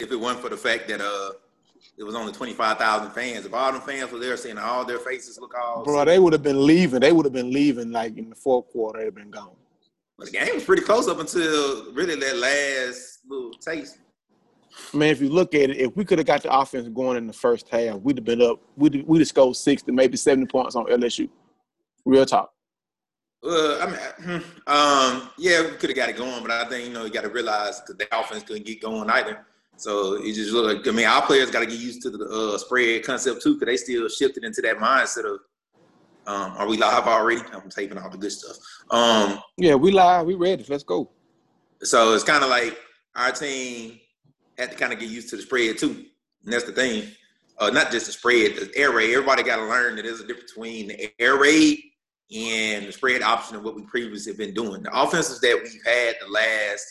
if it weren't for the fact that uh it was only twenty five thousand fans. If all them fans were there seeing all their faces look all bro, they would have been leaving. They would have been leaving like in the fourth quarter. They'd been gone. But the game was pretty close up until really that last little taste. I Man, if you look at it, if we could have got the offense going in the first half, we'd have been up. We'd we'd have scored sixty, maybe seventy points on LSU. Real talk. Uh, I mean, hmm, um, yeah, we could have got it going, but I think you know you got to realize because the offense couldn't get going either. So it just look like I mean, our players got to get used to the uh, spread concept too, because they still shifted into that mindset of, um, are we live already? I'm taping all the good stuff. Um, yeah, we live, we ready. Let's go. So it's kind of like our team had to kind of get used to the spread too, and that's the thing. Uh, not just the spread, the air raid. Everybody got to learn that there's a difference between the air raid and the spread option of what we previously have been doing. The offenses that we've had the last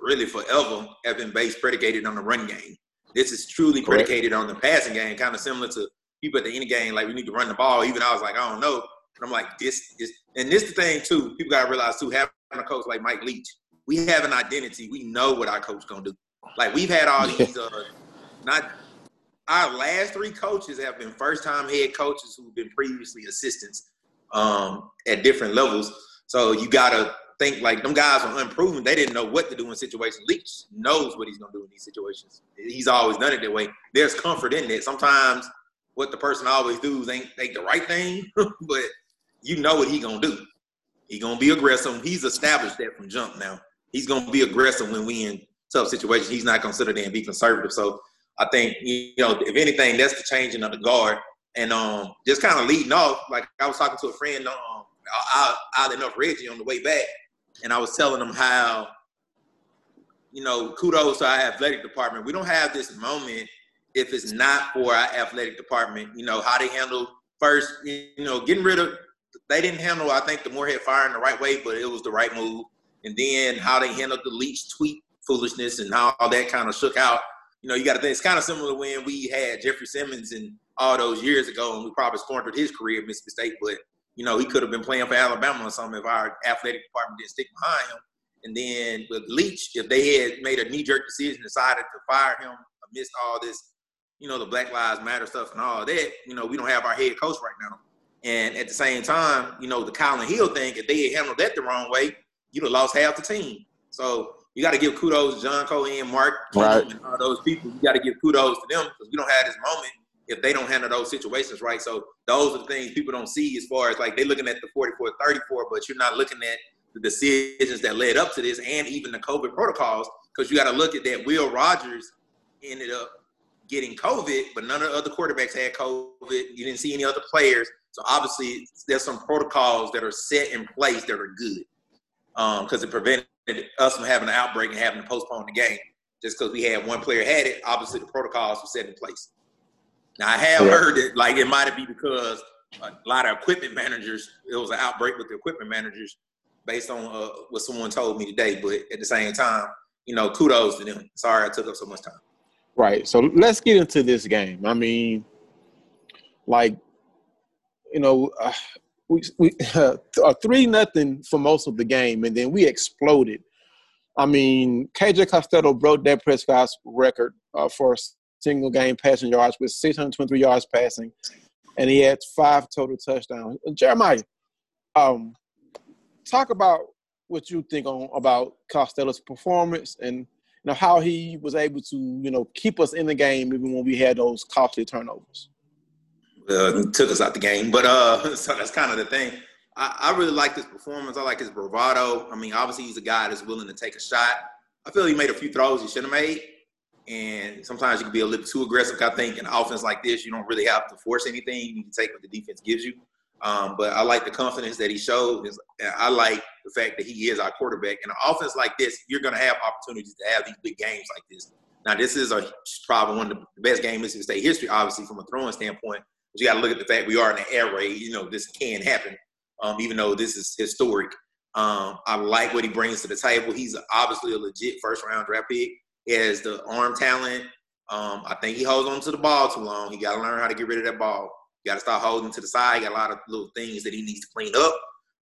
really forever have been based predicated on the run game. This is truly Correct. predicated on the passing game, kind of similar to people at the end of the game, like we need to run the ball. Even I was like, I don't know. But I'm like, this is and this the thing too, people gotta realize too, having a coach like Mike Leach, we have an identity. We know what our coach gonna do. Like we've had all these uh not our last three coaches have been first time head coaches who've been previously assistants um, at different levels. So you gotta think like them guys are unproven. They didn't know what to do in situations. Leach knows what he's gonna do in these situations. He's always done it that way. There's comfort in it. Sometimes what the person always does ain't ain't the right thing, but you know what he gonna do. He gonna be aggressive. He's established that from jump now. He's gonna be aggressive when we in tough situations. He's not considered and be conservative. So I think you know, if anything, that's the changing of the guard. And um, just kind of leading off, like I was talking to a friend, um, oddly enough, Reggie on the way back, and I was telling them how, you know, kudos to our athletic department. We don't have this moment if it's not for our athletic department. You know how they handle first, you know, getting rid of. They didn't handle, I think, the Moorhead fire in the right way, but it was the right move. And then how they handled the Leach tweet foolishness and how all that kind of shook out. You know, you got to think it's kind of similar to when we had Jeffrey Simmons and all those years ago, and we probably squandered his career at Mississippi State. But you know, he could have been playing for Alabama or something if our athletic department didn't stick behind him. And then with Leach, if they had made a knee jerk decision, decided to fire him amidst all this, you know, the Black Lives Matter stuff and all that, you know, we don't have our head coach right now. And at the same time, you know, the Kylin Hill thing, if they had handled that the wrong way, you'd have lost half the team. So you got to give kudos to John Cohen, Mark, right. and all those people. You got to give kudos to them because we don't have this moment if they don't handle those situations right. So those are the things people don't see as far as like they're looking at the 44 34, but you're not looking at the decisions that led up to this and even the COVID protocols because you got to look at that. Will Rogers ended up getting COVID, but none of the other quarterbacks had COVID. You didn't see any other players. So obviously, there's some protocols that are set in place that are good because um, it prevented us from having an outbreak and having to postpone the game. Just because we had one player had it, obviously the protocols were set in place. Now I have yeah. heard that like it might be because a lot of equipment managers, it was an outbreak with the equipment managers based on uh, what someone told me today. But at the same time, you know, kudos to them. Sorry I took up so much time. Right. So let's get into this game. I mean, like, you know, uh, we, we uh, three nothing for most of the game, and then we exploded. I mean, KJ Costello broke that Prescott's record uh, for single game passing yards with 623 yards passing, and he had five total touchdowns. Jeremiah, um, talk about what you think on about Costello's performance and you know how he was able to you know keep us in the game even when we had those costly turnovers. Uh, took us out the game, but uh, so that's kind of the thing. I, I really like his performance. I like his bravado. I mean, obviously he's a guy that's willing to take a shot. I feel he made a few throws he should have made, and sometimes you can be a little too aggressive. I think in an offense like this, you don't really have to force anything. You can take what the defense gives you. Um, but I like the confidence that he showed. I like the fact that he is our quarterback. In an offense like this, you're going to have opportunities to have these big games like this. Now, this is a, probably one of the best games in State history, obviously, from a throwing standpoint. But you got to look at the fact we are in the air raid. You know, this can happen, um, even though this is historic. Um, I like what he brings to the table. He's obviously a legit first round draft pick. He has the arm talent. Um, I think he holds on to the ball too long. He got to learn how to get rid of that ball. You got to start holding to the side. He got a lot of little things that he needs to clean up.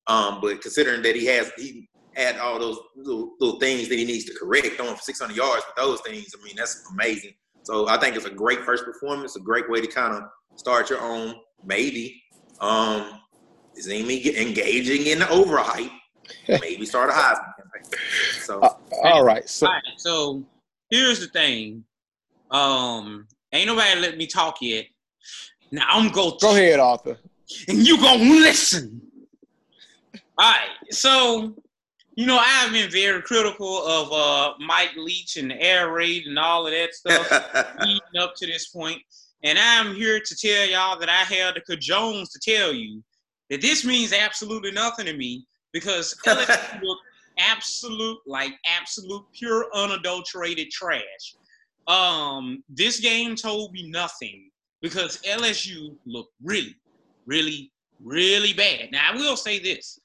Um, but considering that he has he had all those little, little things that he needs to correct, throwing for 600 yards with those things. I mean, that's amazing. So I think it's a great first performance, a great way to kind of start your own, maybe. Um, is Amy engaging in the overhype? maybe start a Heisman campaign. So, uh, all right. So, all right, so here's the thing. Um, ain't nobody let me talk yet. Now I'm go. Go ahead, Arthur. And you gonna listen. All right. So, you know, I've been very critical of uh, Mike Leach and the air raid and all of that stuff leading up to this point. And I'm here to tell y'all that I have the cajones to tell you that this means absolutely nothing to me because LSU look absolute, like absolute, pure, unadulterated trash. Um, this game told me nothing because LSU looked really, really, really bad. Now I will say this: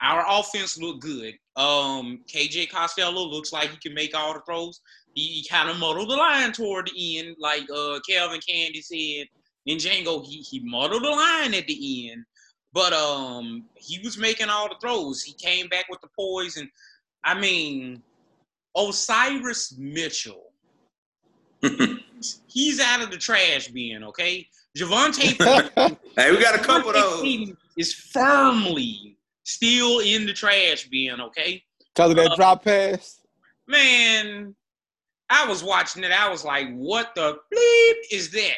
our offense looked good. Um, KJ Costello looks like he can make all the throws. He, kind of muddled the line toward the end, like uh, Kelvin Candy said. In Django, he he muddled the line at the end. But um, he was making all the throws. He came back with the poise, and I mean, Osiris Mitchell. he's out of the trash bin, okay? Javonte. hey, we got a couple of those. Is firmly still in the trash bin, okay? Because of that uh, drop pass. Man, I was watching it. I was like, "What the bleep is that?"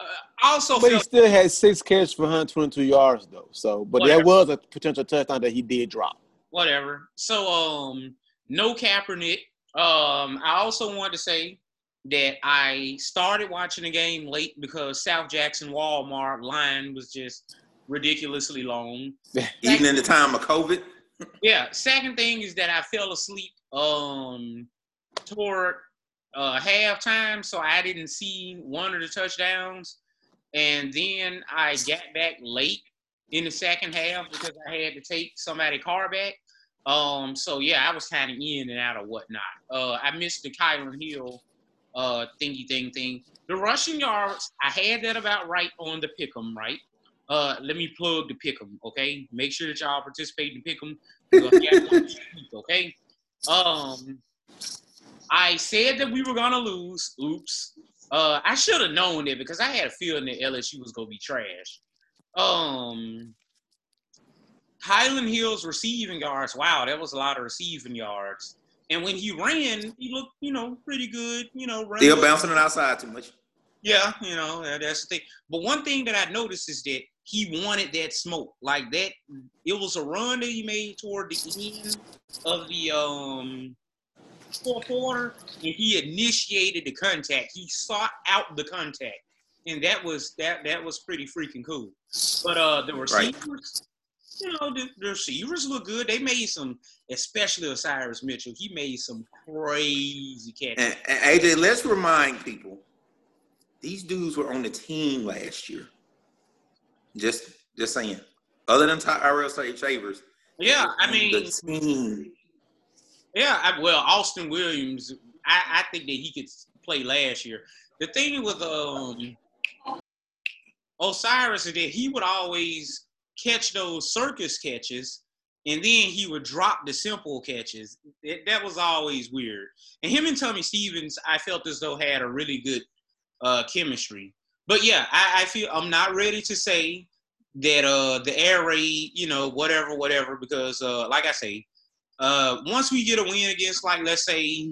Uh, also, but he still had six catches for 122 yards though. So, but whatever. there was a potential touchdown that he did drop. Whatever. So, um, no Kaepernick. Um, I also wanted to say that I started watching the game late because South Jackson Walmart line was just ridiculously long. Even in the time of COVID. yeah. Second thing is that I fell asleep um toward uh, halftime, so I didn't see one of the touchdowns. And then I got back late in the second half because I had to take somebody car back. Um, so yeah, I was kind of in and out of whatnot. Uh, I missed the Kylin Hill uh thingy thing thing. The rushing yards, I had that about right on the pick 'em, right? Uh, let me plug the pick 'em, okay? Make sure that y'all participate in pick 'em. okay. Um, I said that we were gonna lose. Oops. Uh, I should have known it because I had a feeling that LSU was gonna be trash. Um, Kylin Hill's receiving yards. Wow, that was a lot of receiving yards. And when he ran, he looked, you know, pretty good. You know, still bouncing it outside too much. Yeah, you know, that's the thing. But one thing that I noticed is that he wanted that smoke, like that. It was a run that he made toward the end of the um fourth quarter, and he initiated the contact. He sought out the contact, and that was that that was pretty freaking cool. But uh, the receivers, right. you know, the, the, receivers look good. They made some, especially Osiris Mitchell. He made some crazy catches. And, and AJ, let's remind people, these dudes were on the team last year. Just just saying. Other than Tyrell Shavers. Yeah, I mean the team. Yeah, I, well, Austin Williams, I, I think that he could play last year. The thing with um Osiris is that he would always catch those circus catches and then he would drop the simple catches. It, that was always weird. And him and Tommy Stevens, I felt as though had a really good uh, chemistry. But yeah, I, I, feel I'm not ready to say that uh, the air raid, you know, whatever, whatever, because uh, like I say, uh, once we get a win against, like, let's say,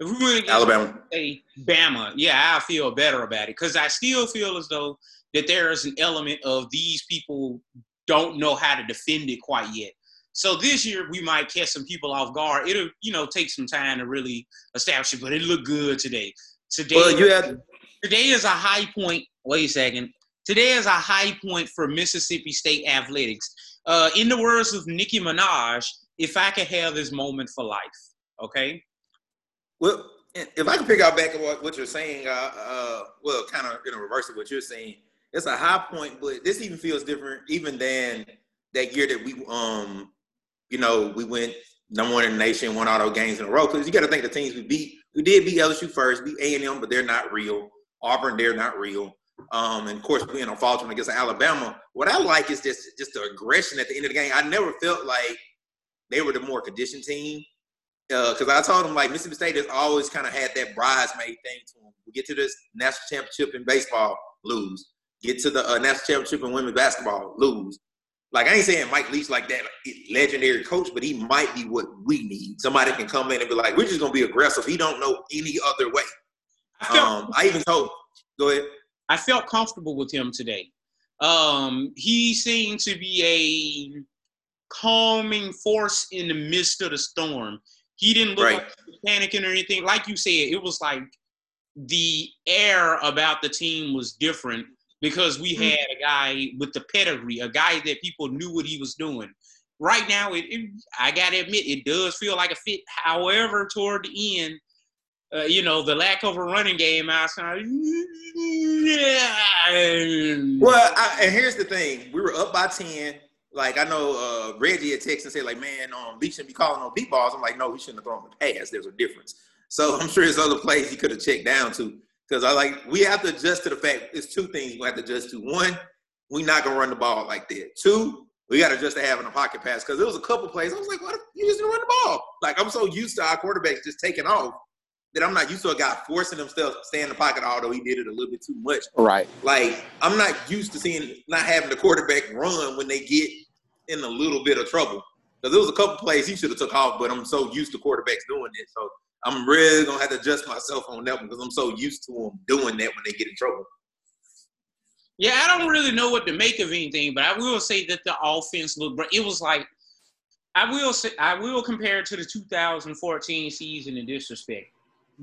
if we win against Alabama, say, Bama, yeah, I feel better about it because I still feel as though that there is an element of these people don't know how to defend it quite yet. So this year we might catch some people off guard. It'll, you know, take some time to really establish it, but it looked good today. Today, well, you today is a high point. Wait a second. Today is a high point for Mississippi State athletics. Uh, in the words of Nicki Minaj, if I could have this moment for life, okay? Well, if I can pick out back at what, what you're saying, uh, uh, well, kind of in a reverse of what you're saying, it's a high point, but this even feels different even than that year that we, um, you know, we went number one in the nation, won all those games in a row. Because you got to think the teams we beat, we did beat LSU first, beat A and M, but they're not real. Auburn, they're not real. Um, and of course, being on faltering against Alabama. What I like is just just the aggression at the end of the game. I never felt like they were the more conditioned team. Because uh, I told them like Mississippi State has always kind of had that bridesmaid thing to them. We get to this national championship in baseball, lose. Get to the uh, national championship in women's basketball, lose. Like I ain't saying Mike Leach like that like, legendary coach, but he might be what we need. Somebody can come in and be like, "We're just gonna be aggressive." He don't know any other way. I, felt, um, I even told. Go ahead. I felt comfortable with him today. Um, he seemed to be a calming force in the midst of the storm. He didn't look right. like panicking or anything. Like you said, it was like the air about the team was different because we mm-hmm. had a guy with the pedigree, a guy that people knew what he was doing. Right now, it, it I got to admit, it does feel like a fit. However, toward the end, uh, you know, the lack of a running game outside. Yeah. Well, I, and here's the thing: we were up by ten. Like I know uh, Reggie had texted and said, like, man, um, Lee shouldn't be calling on beat balls. I'm like, no, he shouldn't have thrown the pass. There's a difference. So I'm sure there's other plays he could have checked down to. Because I like we have to adjust to the fact it's two things we have to adjust to. One, we're not gonna run the ball like that. Two, we got to adjust to having a pocket pass because there was a couple plays. I was like, what? You just didn't run the ball. Like I'm so used to our quarterbacks just taking off that I'm not used to a guy forcing himself to stay in the pocket, although he did it a little bit too much. Right. Like I'm not used to seeing not having the quarterback run when they get in a little bit of trouble. Because there was a couple plays he should have took off, but I'm so used to quarterbacks doing it. So I'm really gonna have to adjust myself on that one because I'm so used to them doing that when they get in trouble. Yeah, I don't really know what to make of anything, but I will say that the offense looked. It was like I will say I will compare it to the 2014 season in this respect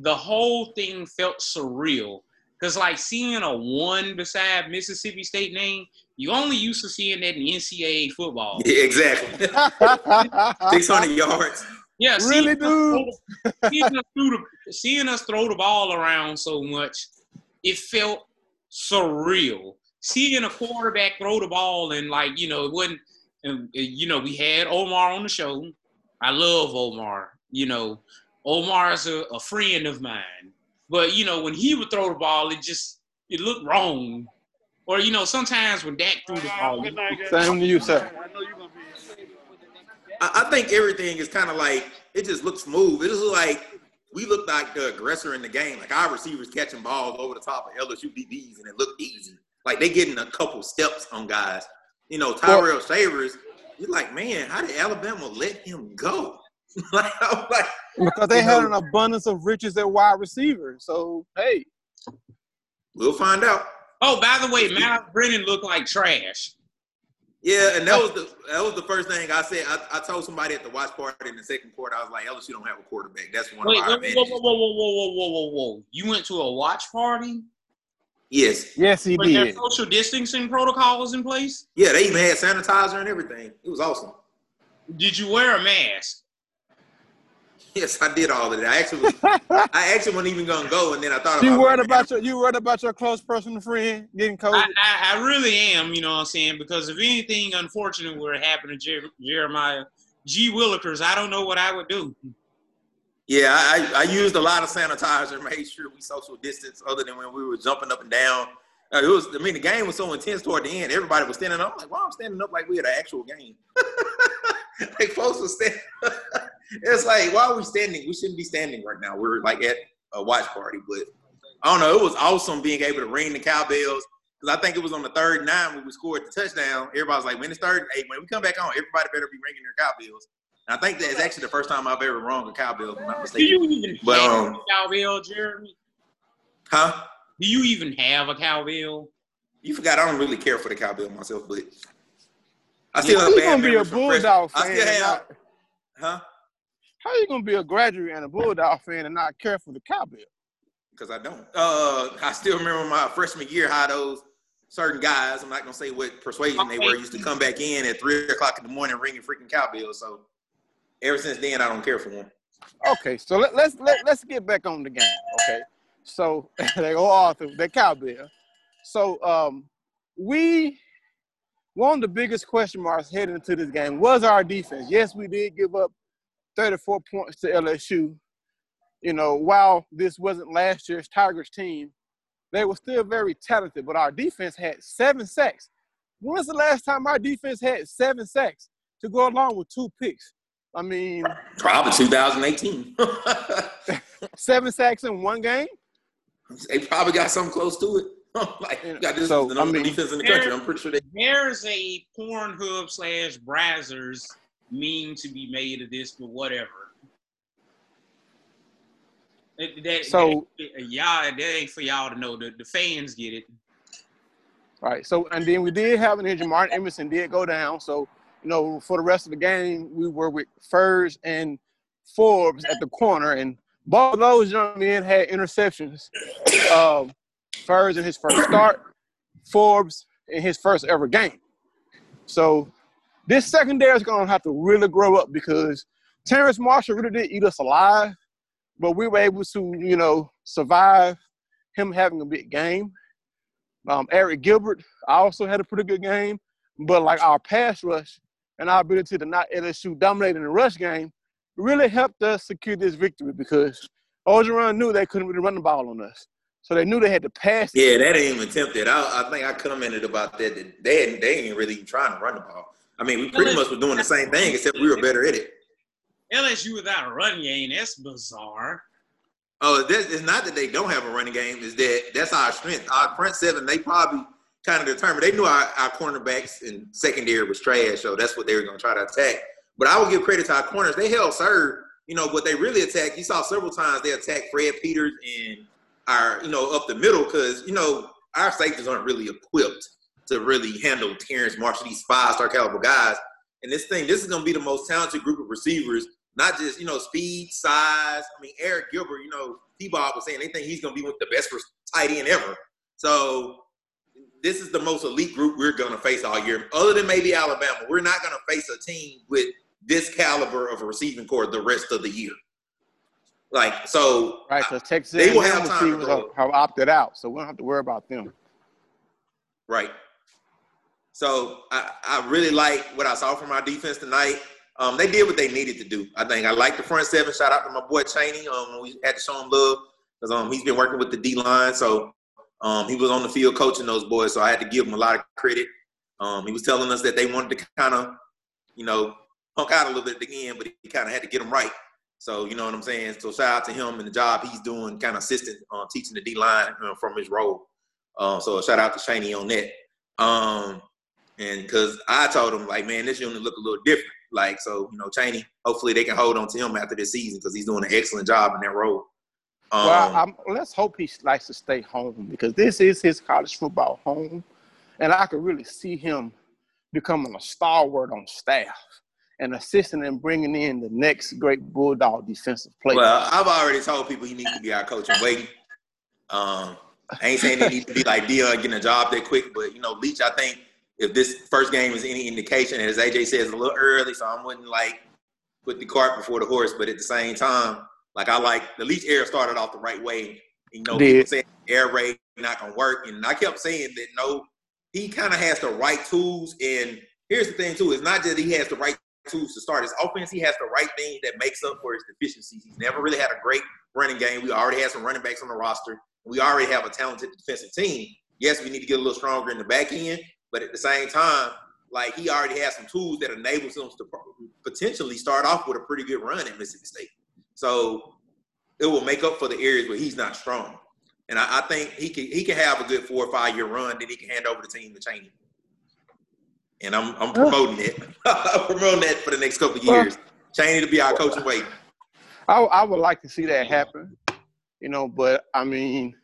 the whole thing felt surreal. Cause like seeing a one beside Mississippi State name, you only used to seeing that in NCAA football. Yeah, exactly. Six hundred yards. Yeah, really, dude. seeing, us the, seeing us throw the ball around so much, it felt surreal. Seeing a quarterback throw the ball and like you know it wasn't. And, you know we had Omar on the show. I love Omar. You know, Omar's a, a friend of mine. But you know, when he would throw the ball, it just it looked wrong. Or you know, sometimes when Dak threw the ball. Same to you, sir. I, I think everything is kind of like it just looks smooth. It is like we look like the aggressor in the game. Like our receivers catching balls over the top of LSU DBs, and it looked easy. Like they getting a couple steps on guys. You know, Tyrell Shavers. You're like, man, how did Alabama let him go? like, like, because they had know, an abundance of riches at wide receiver. So hey, we'll find out. Oh, by the way, Matt Brennan looked like trash. Yeah, and that was the that was the first thing I said. I, I told somebody at the watch party in the second quarter, I was like, LSU don't have a quarterback. That's one Wait, of our whoa, whoa, whoa, whoa, whoa, whoa, whoa, whoa! You went to a watch party? Yes. Yes, he Was did. social distancing protocols in place? Yeah, they even had sanitizer and everything. It was awesome. Did you wear a mask? Yes, I did all of that. I actually, I actually wasn't even gonna go, and then I thought you about worried about your you worried about your close personal friend getting COVID. I, I, I, really am. You know what I'm saying? Because if anything unfortunate were to happen to Jer- Jeremiah G. Willikers, I don't know what I would do. Yeah, I, I used a lot of sanitizer, made sure we social distance, other than when we were jumping up and down. Uh, it was, I mean, the game was so intense toward the end. Everybody was standing up. I'm like, why I'm standing up like we had an actual game? like folks were standing. it's like, why are we standing? We shouldn't be standing right now. We're like at a watch party, but I don't know. It was awesome being able to ring the cowbells because I think it was on the third nine when we scored the touchdown. Everybody was like, when it's third, hey, when we come back on, everybody better be ringing their cowbells. And I think that's actually the first time I've ever rung a cowbell. If I'm not mistaken. Do you even but, have um, a cowbell, Jeremy? Huh? Do you even have a cowbell? You forgot I don't really care for the cowbell myself, but I still yeah, have bad gonna be a bulldog fan. I still have, not, huh? How you gonna be a graduate and a bulldog fan and not care for the cowbell? Because I don't. Uh, I still remember my freshman year how those certain guys, I'm not gonna say what persuasion they were, used to come back in at three o'clock in the morning ringing freaking cowbells. So ever since then, I don't care for them. Okay, so let, let's let, let's get back on the game. Okay, so they go off the cowbell. So um, we one of the biggest question marks heading into this game was our defense. Yes, we did give up 34 points to LSU. You know, while this wasn't last year's Tigers team, they were still very talented, but our defense had seven sacks. When was the last time our defense had seven sacks to go along with two picks? I mean, probably 2018. seven sacks in one game. They probably got something close to it. like, got this So, the number I mean- defense in the country. I'm pretty sure they. There's a Pornhub slash Brazzers meme to be made of this, but whatever. That, that, So- that- y'all, that ain't for y'all to know. The, the fans get it. Right. So, and then we did have an injury. Martin Emerson did go down. So, you know, for the rest of the game, we were with Furs and Forbes at the corner, and both of those young men had interceptions. Um, Furs in his first start, Forbes in his first ever game. So, this secondary is going to have to really grow up because Terrace Marshall really did eat us alive, but we were able to, you know, survive him having a big game. Um, Arik Gilbert also had a pretty good game, but like our pass rush and our ability to not LSU dominate in the rush game really helped us secure this victory because Orgeron knew they couldn't really run the ball on us. So they knew they had to pass. it. Yeah, that ain't even attempted. I, I think I commented about that. that they hadn't, they ain't really even trying to run the ball. I mean, we pretty much were doing the same thing, except we were better at it. LSU without a run game, that's bizarre. Oh, that's, it's not that they don't have a running game. Is that that's our strength. Our front seven, they probably kind of determined. They knew our, our cornerbacks and secondary was trash, so that's what they were going to try to attack. But I will give credit to our corners. They held serve. You know, but they really attacked. You saw several times they attacked Fred Peters and our, you know, up the middle because you know our safeties aren't really equipped to really handle Terrace Marshall, these five-star caliber guys. And this thing, this is going to be the most talented group of receivers not just you know speed, size. I mean, Arik Gilbert, you know, T-Bob was saying they think he's going to be the best tight end ever. So this is the most elite group we're going to face all year, other than maybe Alabama. We're not going to face a team with this caliber of a receiving core the rest of the year. Like so, Right, because Texas They will have time to have, have opted out, so we don't have to worry about them. Right. So I, I really like what I saw from our defense tonight. Um, they did what they needed to do. I think I like the front seven. Shout out to my boy Cheney. Um, we had to show him love because um, he's been working with the D line. So um, he was on the field coaching those boys. So I had to give him a lot of credit. Um, he was telling us that they wanted to kind of, you know, punk out a little bit at the end, but he kind of had to get them right. So you know what I'm saying. So shout out to him and the job he's doing, kind of assistant uh, teaching the D line uh, from his role. Uh, so shout out to Cheney on that. Um, and because I told him like, man, this unit look a little different. Like so, you know, Cheney. Hopefully they can hold on to him after this season because he's doing an excellent job in that role. Um, well, I'm, let's hope he likes to stay home because this is his college football home, and I could really see him becoming a stalwart on staff and assisting and bringing in the next great Bulldog defensive player. Well, I've already told people he needs to be our coach and waiting. Um, I ain't saying he needs to be like Deion getting a job that quick, but you know, Leach, I think if this first game is any indication, as AJ says, a little early, so I wouldn't like put the cart before the horse. But at the same time, like I like the Leach era started off the right way. You know, Did. people saying air raid not gonna work, and I kept saying that no, he kind of has the right tools. And here's the thing too: it's not just he has the right tools to start his offense. He has the right thing that makes up for his deficiencies. He's never really had a great running game. We already have some running backs on the roster. We already have a talented defensive team. Yes, we need to get a little stronger in the back end, but at the same time, like he already has some tools that enables him to potentially start off with a pretty good run at Mississippi State. So it will make up for the areas where he's not strong. And I, I think he can he can have a good four or five year run, then he can hand over the team to Cheney. And I'm I'm oh. promoting it. I'm promoting that for the next couple of years. Cheney to be our coach and wait. I, I would like to see that happen, you know, but I mean,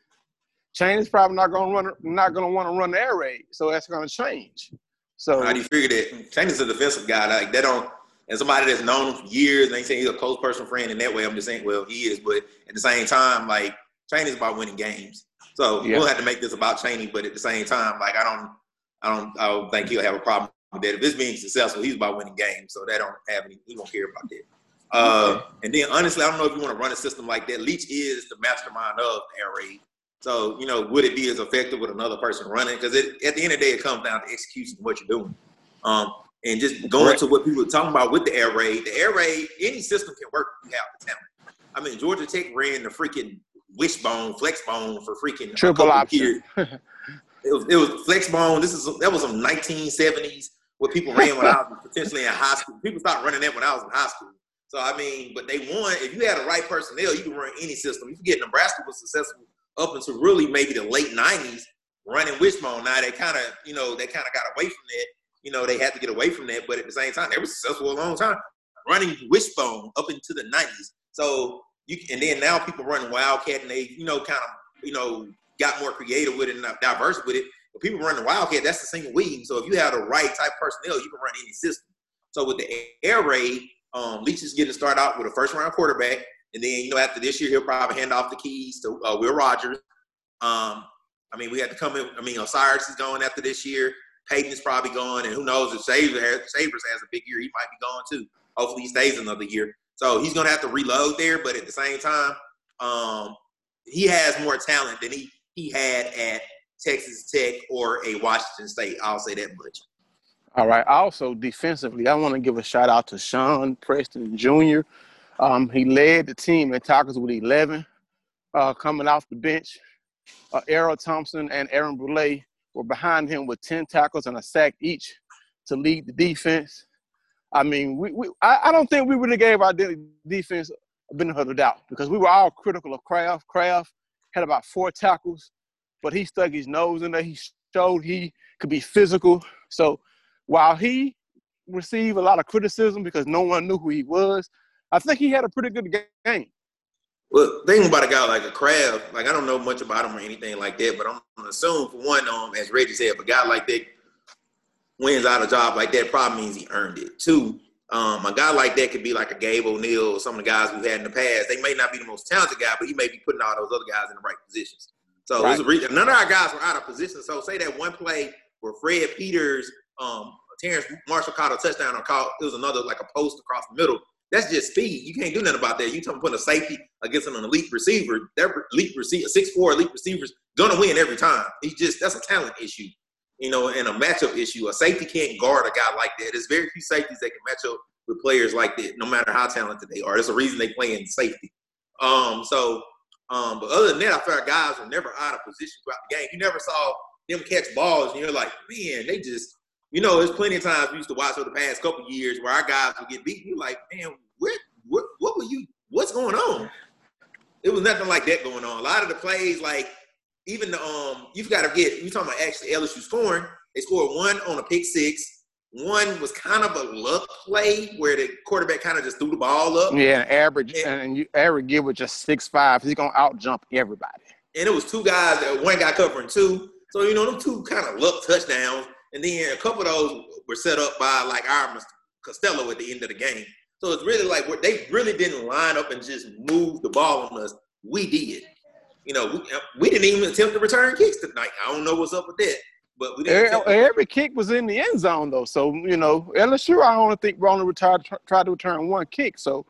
Cheney's probably not going to run, not to want to run the air raid, so that's going to change. So How do you figure that? Cheney's a defensive guy. Like they don't, and somebody that's known him for years. They ain't saying he's a close personal friend in that way. I'm just saying, well, he is. But at the same time, like Cheney's about winning games. So Yeah. we'll have to make this about Cheney. But at the same time, like I don't, I don't, I don't think he'll have a problem with that. If this being successful, he's about winning games. So they don't have any. He won't care about that. Uh, and then honestly, I don't know if you want to run a system like that. Leach is the mastermind of air raid. So, you know, would it be as effective with another person running? Because at the end of the day, it comes down to execution of what you're doing. Um, and just going Right. to what people are talking about with the air raid. The air raid, any system can work if you have the talent. I mean, Georgia Tech ran the freaking wishbone, flexbone for freaking triple option. It was, it was flexbone. This is that was some 1970s where people ran when I was potentially in high school. People stopped running that when I was in high school. So I mean, but they won. If you had the right personnel, you can run any system. You forget Nebraska was successful up until really maybe the late '90s, running wishbone. Now they kind of, you know, they kind of got away from that. You know, they had to get away from that, but at the same time, they were successful a long time running wishbone up into the '90s. So you and then now people running wildcat, and they, you know, kind of, you know, got more creative with it and diverse with it. But people running the wildcat, that's the single weave. So if you have the right type personnel, you can run any system. So with the air raid, um, Leach is getting started out with a first round quarterback, and then you know after this year he'll probably hand off the keys to uh, Will Rogers. Um, I mean, we had to come in. I mean, Osiris is going after this year. Payton is probably gone, and who knows if Shavers has, has a big year, he might be gone too. Hopefully, he stays another year. So he's going to have to reload there, but at the same time, um, he has more talent than he he had at Texas Tech or a Washington State. I'll say that much. All right. Also, defensively, I want to give a shout out to Shawn Preston Jr. Um, he led the team in tackles with 11 uh, coming off the bench. Uh, Erroll Thompson and Aaron Brule were behind him with 10 tackles and a sack each to lead the defense. I mean, we, we I, I don't think we really gave our defense a benefit of the doubt because we were all critical of Craft. Craft had about four tackles, but he stuck his nose in there. He showed he could be physical. So while he received a lot of criticism because no one knew who he was, I think he had a pretty good game. Well, thinking about a guy like a Crab, like I don't know much about him or anything like that, but I'm gonna assume for one, um, as Reggie said, if a guy like that wins out a job like that, probably means he earned it. Two, um, a guy like that could be like a Gabe O'Neill or some of the guys we've had in the past. They may not be the most talented guy, but he may be putting all those other guys in the right positions. So right. re- none of our guys were out of position. So say that one play where Fred Peters um, Terrace Marshall caught a touchdown or caught it was another like a post across the middle. That's just speed. You can't do nothing about that. You talking putting a safety against an elite receiver. That elite receiver, six four elite receivers, gonna win every time. He just that's a talent issue, you know, in a matchup issue. A safety can't guard a guy like that. There's very few safeties that can match up with players like that, no matter how talented they are. There's a reason they play in safety. Um, so, um, but other than that, I felt guys were never out of position throughout the game. You never saw them catch balls, and you're like, man, they just you know, there's plenty of times we used to watch over the past couple years where our guys would get beat. You're like, man, what, what, what were you? What's going on? It was nothing like that going on. A lot of the plays, like even the um, you've got to get. You talking about actually LSU scoring? They scored one on a pick six. One was kind of a luck play where the quarterback kind of just threw the ball up. Yeah, average and, and you average give with just six five. He's gonna out jump everybody. And it was two guys. One guy covering two. So you know them two kind of luck touchdowns. And then a couple of those were set up by like our Costello at the end of the game. So it's really like they really didn't line up and just move the ball on us. We did. You know, we, uh, we didn't even attempt to return kicks tonight. I don't know what's up with that. But we didn't every, every kick was in the end zone though. So, you know, LSU I only think we only retired tried to return one kick. So,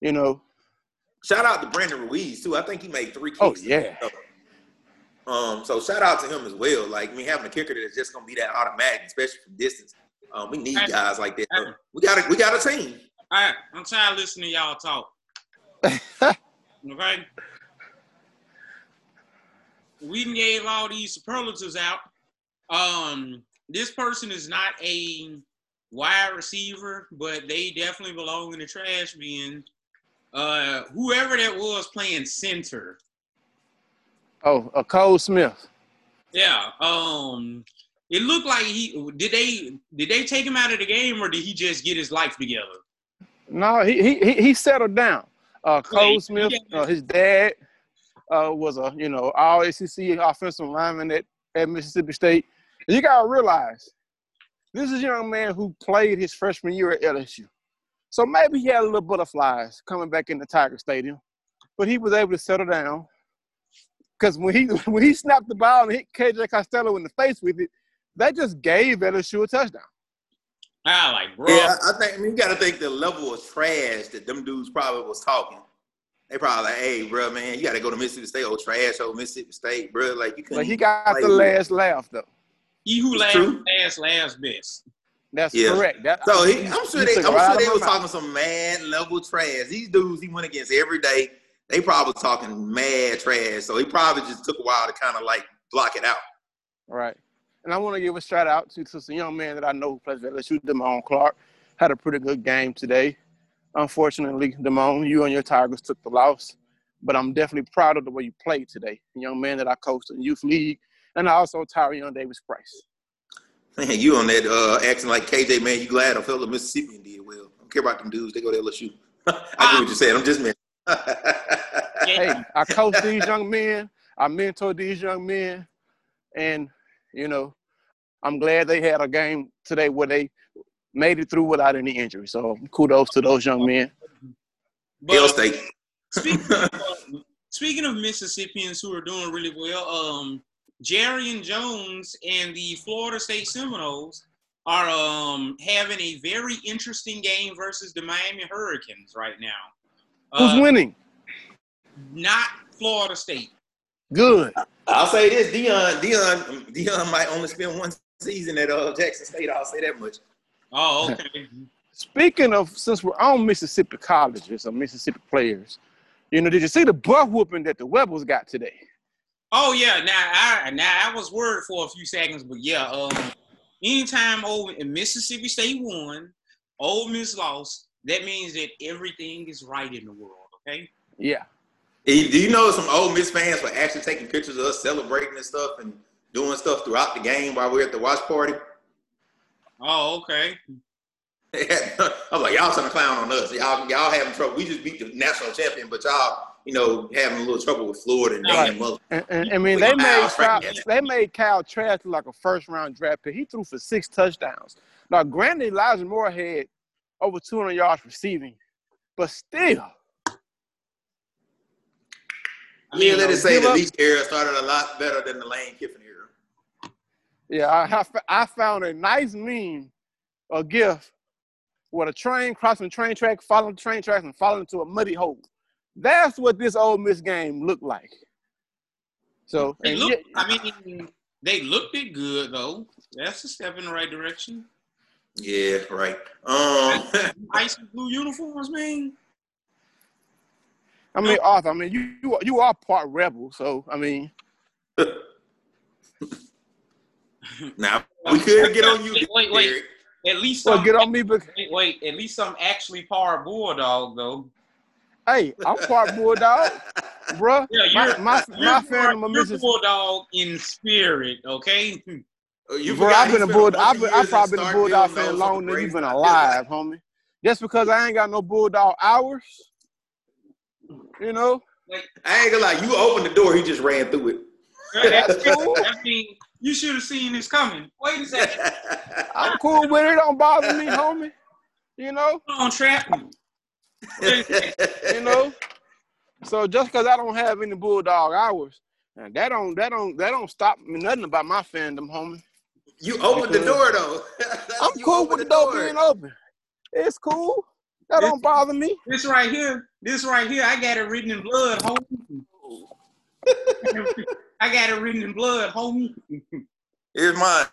you know. Shout out to Brandon Ruiz too. I think he made three kicks. Oh yeah. Um, so shout out to him as well. Like I mean, having a kicker that's just gonna be that automatic, especially from distance. Um, we need guys like that. we got a we got a team. All right, I'm tired of listening to y'all talk. okay. We gave all these superlatives out. Um, this person is not a wide receiver, but they definitely belong in the trash bin. Uh, whoever that was playing center Oh, a Cole Smith. Yeah. Um. It looked like he did they did they take him out of the game or did he just get his life together? No, he he he settled down. Uh, Cole Smith, uh, his dad uh, was a you know all ACC offensive lineman at, at Mississippi State. And you gotta realize this is a young man who played his freshman year at LSU. So maybe he had a little butterflies coming back in the Tiger Stadium, but he was able to settle down because when he when he snapped the ball and hit KJ Costello in the face with it, that just gave LSU a touchdown. Ah, like bro. Yeah, I think I mean, you got to think the level of trash that them dudes probably was talking. They probably like, hey, bro, man, you got to go to Mississippi State, old trash, old Mississippi State, bro. Like you can. But he got the last laugh though. He who laughs last, last best. That's yeah. correct. That, so he, I'm sure they, I'm sure they was talking some mad level trash. These dudes he went against every day they probably talking mad trash. So he probably just took a while to kind of like block it out. Right. And I want to give a shout out to, to some young man that I know who plays at LSU, Damone Clark. Had a pretty good game today. Unfortunately, Damone, you and your Tigers took the loss. But I'm definitely proud of the way you played today. The young man that I coached in youth league, and I also Tyrion Davis Price. Man, you on that uh, acting like KJ, man. You glad a fellow Mississippian did well. I don't care about them dudes. They go to LSU. I get what you're saying. I'm just man. hey, I coach these young men. I mentor these young men, and you know, I'm glad they had a game today where they made it through without any injury. So kudos to those young men. But, State. speaking, of, speaking of Mississippians who are doing really well, um, Jarrian Jones and the Florida State Seminoles are um, having a very interesting game versus the Miami Hurricanes right now. Who's uh, winning? Not Florida State. Good. I'll say this: Deion, Dion, Deion might only spend one season at uh, Jackson State. I'll say that much. Oh, okay. Speaking of, since we're on Mississippi colleges or Mississippi players, you know, did you see the butt whooping that the Rebels got today? Oh yeah, now I now I was worried for a few seconds, but yeah, um, anytime Ole Mississippi State won, Ole Miss lost, that means that everything is right in the world. Okay. Yeah. Do you know some Ole Miss fans were actually taking pictures of us celebrating and stuff and doing stuff throughout the game while we are at the watch party? Oh, okay. I was like, y'all trying to clown on us. Y'all, y'all having trouble. We just beat the national champion, but y'all, you know, having a little trouble with Florida and right. and, and, and I mean, they made Kyle, they made Kyle Trask like a first round draft pick. He threw for six touchdowns. Now, granted, Elijah Moore had over 200 yards receiving, but still. I mean, let us say the Leach era started a lot better than the Lane Kiffin era. Yeah, I, I found a nice meme, a gift with a train crossing the train track, following the train tracks, and falling into a muddy hole. That's what this Ole Miss game looked like. So they look, I mean, they looked it good though. That's a step in the right direction. Yeah, right. Um, ice and blue uniforms, man. I mean, Arthur. I mean, you you you are part rebel, so I mean. now we could get on you. Wait, wait, wait. At least well, get on me. But wait, wait, at least I'm actually part bulldog though. Hey, I'm part bulldog, bro. Yeah, you're my my, my family, you're bulldog in spirit, okay? Oh, you bro, I've been a bulldog. I've, been, I've probably been a bulldog fan longer than you've been alive, homie. Just because I ain't got no bulldog hours, you know. Like, I ain't gonna lie. You opened the door, he just ran through it. That's cool. I mean, you should have seen this coming. Wait a second. I'm cool with it. Don't bother me, homie. You know? On trap. Me. you know? So just because I don't have any bulldog hours, and that don't that don't that don't stop me nothing about my fandom, homie. You opened the door though. I'm cool with the door, door being open. It's cool. That this, don't bother me. This right here, this right here, I got it written in blood, homie. I got it written in blood, homie. Here's mine.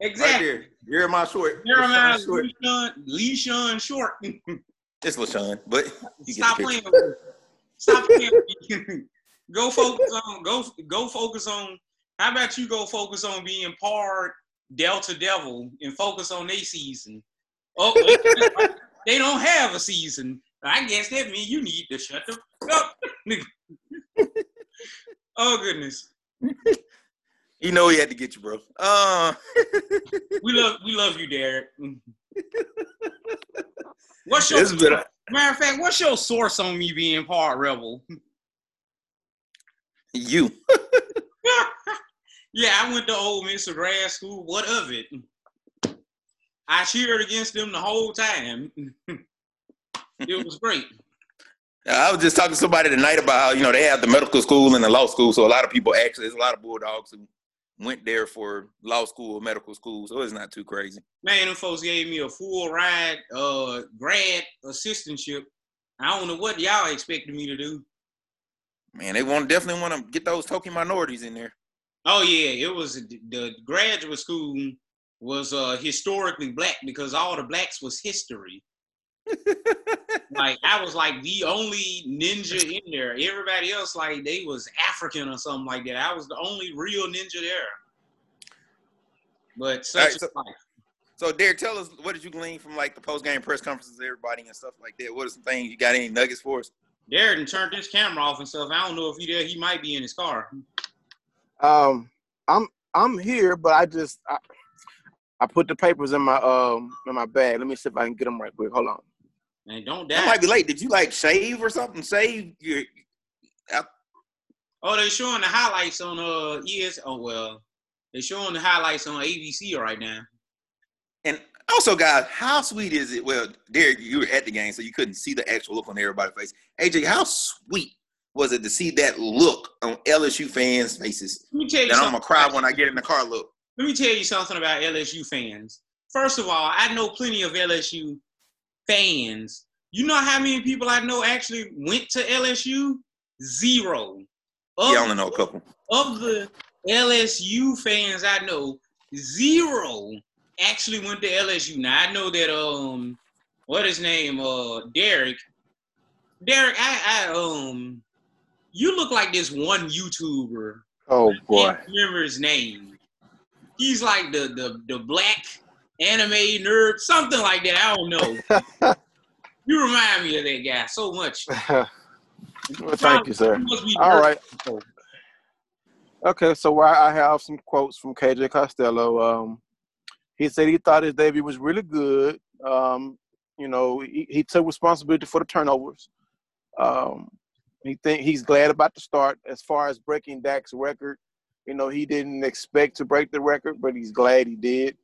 Exactly. Right You're my short. You're my short. Lee Sean short. it's LaShawn, but stop playing. Stop playing. go focus on go go focus on. How about you go focus on being part Delta Devil and focus on their season? Oh, they don't have a season. I guess that means you need to shut the up. Oh goodness. you know he had to get you, bro. Uh we love we love you, Derek. What's your been, matter of fact? What's your source on me being part rebel? You. yeah, I went to Ole Miss grad school. What of it? I cheered against them the whole time. it was great. I was just talking to somebody tonight about how you know they have the medical school and the law school, so a lot of people actually there's a lot of bulldogs who went there for law school or medical school, so it's not too crazy. Man, them folks gave me a full ride, uh, grad assistantship. I don't know what y'all expected me to do. Man, they want definitely want to get those token minorities in there. Oh yeah, it was the graduate school was uh historically black because all the blacks was history like I was like the only ninja in there. Everybody else like they was African or something like that. I was the only real ninja there. But such right, so, life. So, Derek, tell us what did you glean from like the post game press conferences, everybody and stuff like that. What are some things you got? Any nuggets for us? Derek turned his camera off and stuff. I don't know if he there. He might be in his car. Um, I'm I'm here, but I just I, I put the papers in my um in my bag. Let me see if I can get them right quick. Hold on. And don't die. might be late. Did you like shave or something? Shave your Oh, they're showing the highlights on uh ES. Oh well, they're showing the highlights on ABC right now. And also, guys, how sweet is it? Well, Derek, you were at the game, so you couldn't see the actual look on everybody's face. AJ, how sweet was it to see that look on LSU fans' faces? Let me tell you That I'm gonna cry when I get in the car. Look, Let me tell you something about LSU fans. First of all, I know plenty of LSU fans. You know how many people I know actually went to LSU? Zero. Of, yeah, I only know a couple. of the LSU fans I know, zero actually went to LSU. Now I know that um what his name? Uh Derek. Derek, I, I um you look like this one YouTuber Oh boy. can't remember his name. He's like the the the black anime nerd, something like that. I don't know. you remind me of that guy so much. well, thank you, sir. Must All right. Okay, so I I have some quotes from KJ Costello. Um, he said he thought his debut was really good. Um, you know, he, he took responsibility for the turnovers. Um, he think he's glad about the start. As far as breaking Dak's record, you know, he didn't expect to break the record, but he's glad he did.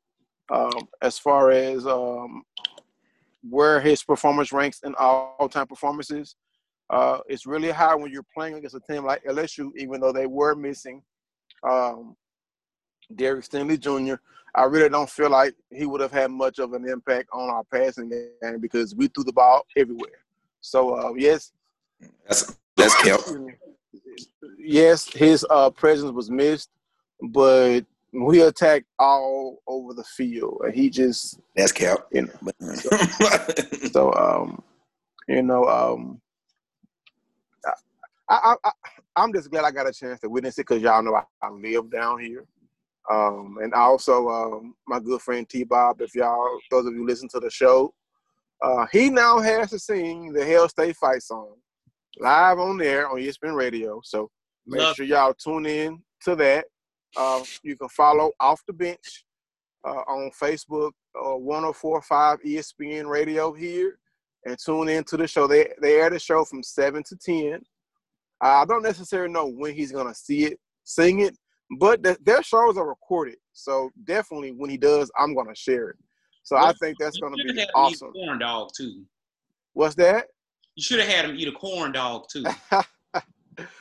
Um, as far as um, where his performance ranks in all-time performances, uh, it's really high when you're playing against a team like LSU, even though they were missing um, Derek Stingley Jr. I really don't feel like he would have had much of an impact on our passing game because we threw the ball everywhere. So uh, yes, That's that's kept. yes, his uh, presence was missed, but we attacked all over the field, and he just That's kept. you know. So um, you know, um, I, I, I I'm just glad I got a chance to witness it because y'all know I, I live down here. Um, and also um, my good friend T Bob, if y'all those of you listen to the show, uh, he now has to sing the Hail State Fight song live on there on ESPN Radio. So make Love sure y'all tune in to that. Uh, you can follow Off the Bench uh, on Facebook, uh, 1045 ESPN Radio here, and tune in to the show. They, they air the show from 7 to 10. I don't necessarily know when he's going to see it, sing it, but th- their shows are recorded. So definitely when he does, I'm going to share it. So I think that's going to be have had him awesome. Corn dog too. What's that? You should have had him eat a corn dog too.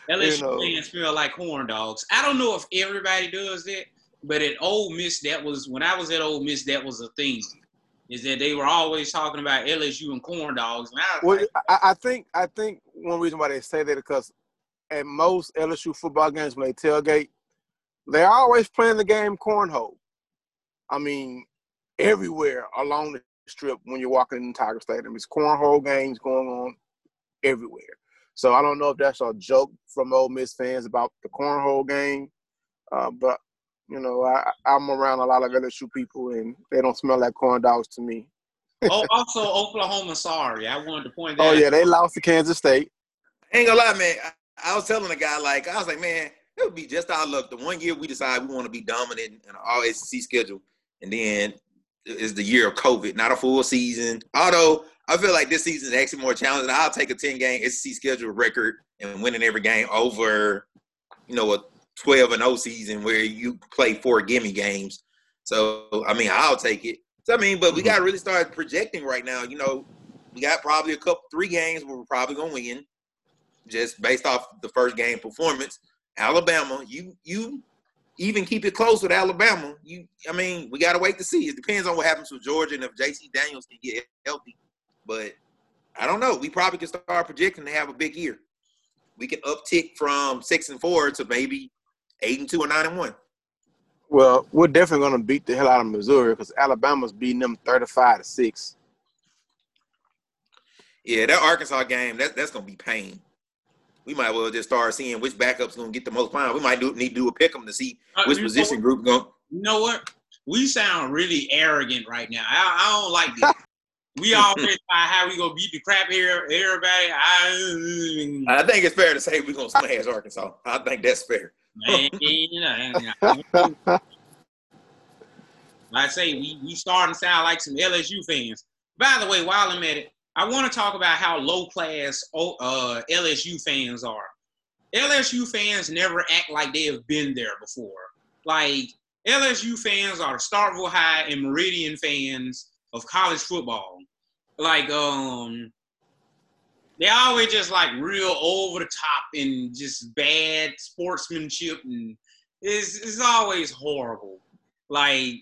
LSU know. fans feel like corn dogs. I don't know if everybody does that, but at Ole Miss, that was when I was at Ole Miss, that was a thing. Is that they were always talking about LSU and corn dogs, and I Well, like, I, I think I think one reason why they say that is because at most LSU football games when they tailgate, they're always playing the game cornhole. I mean, everywhere along the strip when you're walking in Tiger Stadium, it's cornhole games going on everywhere. So I don't know if that's a joke from Ole Miss fans about the cornhole game, uh, but you know, I, I'm around a lot of LSU people and they don't smell like corn dogs to me. oh, also Oklahoma. Sorry, I wanted to point that. Oh yeah, they lost to Kansas State. ain't gonna lie, man. I, I was telling a guy like I was like, man, it would be just our luck. The one year we decide we want to be dominant in all SEC schedule, and then is the year of COVID, not a full season. Although I feel like this season is actually more challenging. I'll take a 10 game SEC schedule record and winning every game over, you know, a 12 and 0 season where you play four gimme games. So I mean, I'll take it. So I mean, but we Mhm. got to really start projecting right now. You know, we got probably a couple, three games where we're probably gonna win, just based off the first game performance. Alabama, you you even keep it close with Alabama. You, I mean, we got to wait to see. It depends on what happens with Georgia and if J.T. Daniels can get healthy. But I don't know. We probably can start projecting to have a big year. We can uptick from six and four to maybe eight and two or nine and one. Well, we're definitely going to beat the hell out of Missouri because Alabama's beating them 35 to 6. Yeah, that Arkansas game, that, that's gonna be pain. We might well just start seeing which backup's gonna get the most points. We might do need to do a pick 'em to see Uh, which you know position what? group going. You know what? we sound really arrogant right now. I, I don't like this. We always how we gonna beat the crap here, everybody. I, I think it's fair to say we're gonna smash Arkansas. I think that's fair. Man, I say we we starting to sound like some LSU fans. By the way, while I'm at it, I want to talk about how low class uh, LSU fans are. LSU fans never act like they have been there before. Like LSU fans are Starkville High and Meridian fans of college football. Like um they always just like real over the top and just bad sportsmanship and it's it's always horrible. Like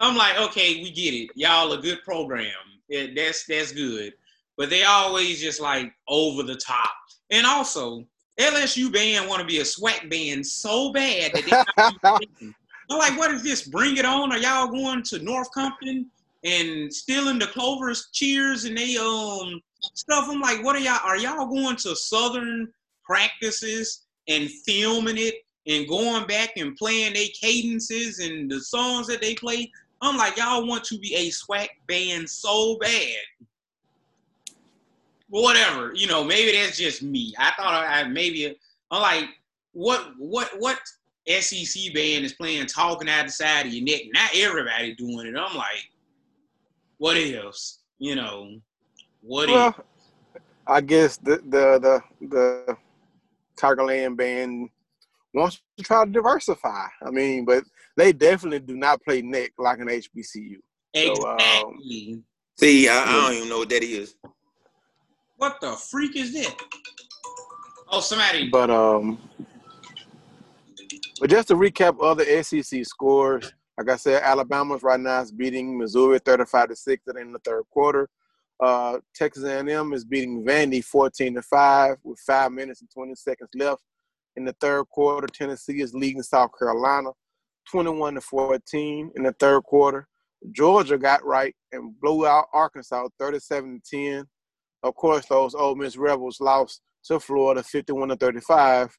I'm like, okay, we get it. Y'all a good program. Yeah, that's that's good. But they always just like over the top. And also, LSU band want to be a SWAC band so bad that they I'm like, what is this? Bring it on. Are y'all going to North Compton and stealing the Clovers cheers and they um stuff? I'm like, what are y'all are y'all going to southern practices and filming it and going back and playing their cadences and the songs that they play? I'm like, y'all want to be a SWAC band so bad. Whatever, you know, maybe that's just me. I thought I maybe I'm like, what what what SEC band is playing talking out the side of your neck. Not everybody doing it. I'm like, what else? You know, what well, I guess the the the the Tigerland band wants to try to diversify. I mean, but they definitely do not play neck like an HBCU. Exactly. So, um, See, I, I, don't even know what that is. What the freak is that? Oh, somebody. But um, but just to recap other SEC scores, like I said, Alabama's right now is beating Missouri 35 to six in the third quarter. Uh, Texas A&M is beating Vandy 14 to five with five minutes and 20 seconds left in the third quarter. Tennessee is leading South Carolina 21 to 14 in the third quarter. Georgia got right and blew out Arkansas 37 to 10. Of course, those Ole Miss Rebels lost to Florida 51 to 35.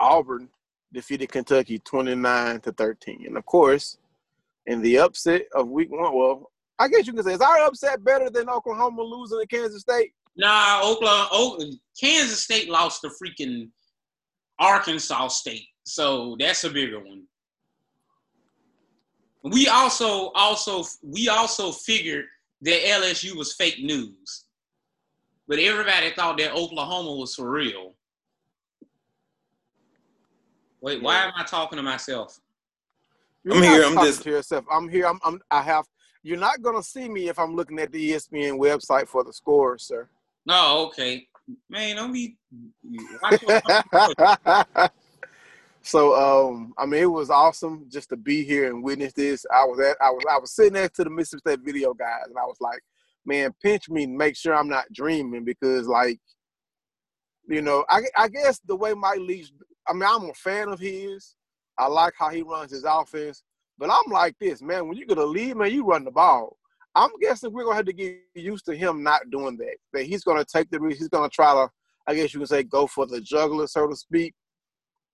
Auburn defeated Kentucky 29 to 13. And of course, in the upset of week one, well, I guess you can say, is our upset better than Oklahoma losing to Kansas State? Nah, Oklahoma, Kansas State lost to freaking Arkansas State. So that's a bigger one. We also also we also figured that LSU was fake news. But everybody thought that Oklahoma was for real. Wait, why am I talking to myself? You're I'm here. I'm just to yourself. I'm here. I'm, I'm. I have. You're not gonna see me if I'm looking at the ESPN website for the scores, sir. No, okay, man. Don't be. so, um, I mean, it was awesome just to be here and witness this. I was at. I was. I was sitting next to the Mississippi State video guys, and I was like, man, pinch me and make sure I'm not dreaming because, like, you know, I, I guess the way Mike Leach I mean, I'm a fan of his. I like how he runs his offense. But I'm like this, man. When you get a lead, man, you run the ball. I'm guessing we're gonna have to get used to him not doing that. That he's gonna take the he's gonna try to, I guess you could say, go for the juggler, so to speak.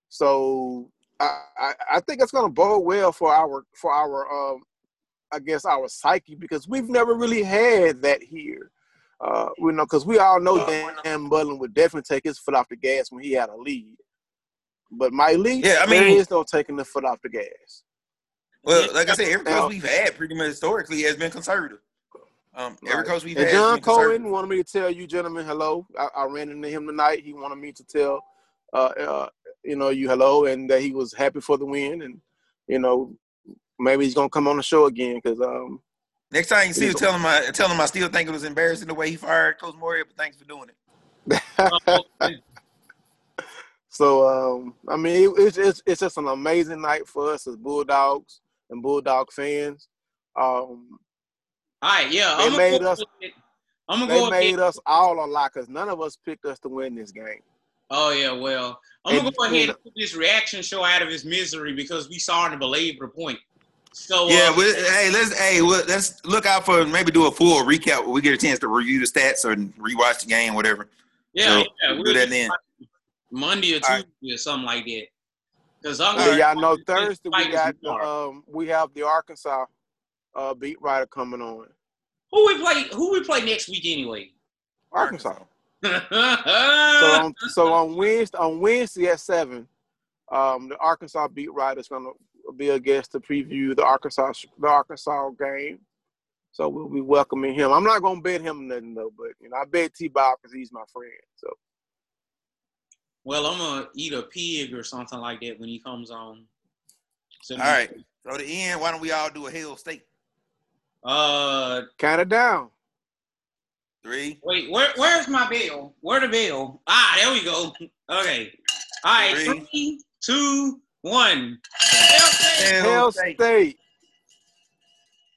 So I, I, I think it's gonna bode well for our for our um I guess our psyche because we've never really had that here. Uh, you know, because we all know Dan Mullen would definitely take his foot off the gas when he had a lead. But Mike Leach, yeah, I mean, there is no taking the foot off the gas. Well, like I said, every coach we've had pretty much historically has been conservative. Um, every right. coach we've and had. John Cohen wanted me to tell you, gentlemen, hello. I, I, ran into him tonight. He wanted me to tell, uh, uh, you know, you hello, and that he was happy for the win, and you know, maybe he's gonna come on the show again because um. Next time you see him, tell him I tell him I still think it was embarrassing the way he fired Coach Moorhead, but thanks for doing it. So um, I mean, it's, it's it's just an amazing night for us as Bulldogs and Bulldog fans. Um, all right, yeah, they I'm made us. I'm gonna they go made us all a lot because none of us picked us to win this game. Oh yeah, well, I'm gonna go ahead and put this reaction show out of his misery because we saw to belabor the point. So yeah, uh, hey, let's hey, let's look out for maybe do a full recap when we get a chance to review the stats or rewatch the game, whatever. Yeah, so yeah, we'll do that then. Monday or Tuesday right. or something like that. Because I'm Yeah, gonna y'all know Thursday we got the, um we have the Arkansas uh beat writer coming on. who we play. Who we play next week anyway? Arkansas. So so on so on Wednesday on Wednesday at seven, um the Arkansas beat writer is gonna be a guest to preview the Arkansas the Arkansas game. So we'll be welcoming him. I'm not gonna bet him nothing though, but you know I bet T Bob because he's my friend. So well, I'm gonna eat a pig or something like that when he comes on. So, All right. So the end, why don't we all do a Hail State? Uh, count it down. Three. wait, where where's my bell? Where the bell? Ah, there we go. Okay. All right, Three. three, two, one. Hail State. Hail State.